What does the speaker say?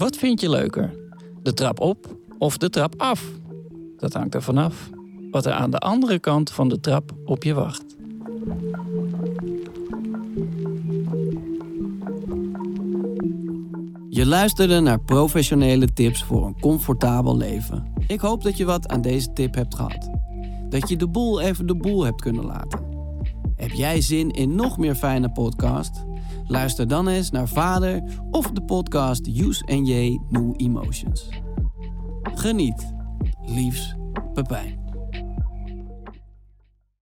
Wat vind je leuker? De trap op of de trap af? Dat hangt er vanaf wat er aan de andere kant van de trap op je wacht. Je luisterde naar professionele tips voor een comfortabel leven. Ik hoop dat je wat aan deze tip hebt gehad. Dat je de boel even de boel hebt kunnen laten. Heb jij zin in nog meer fijne podcast? Luister dan eens naar Vader of de podcast Use J New Emotions. Geniet. Liefs, Pepijn.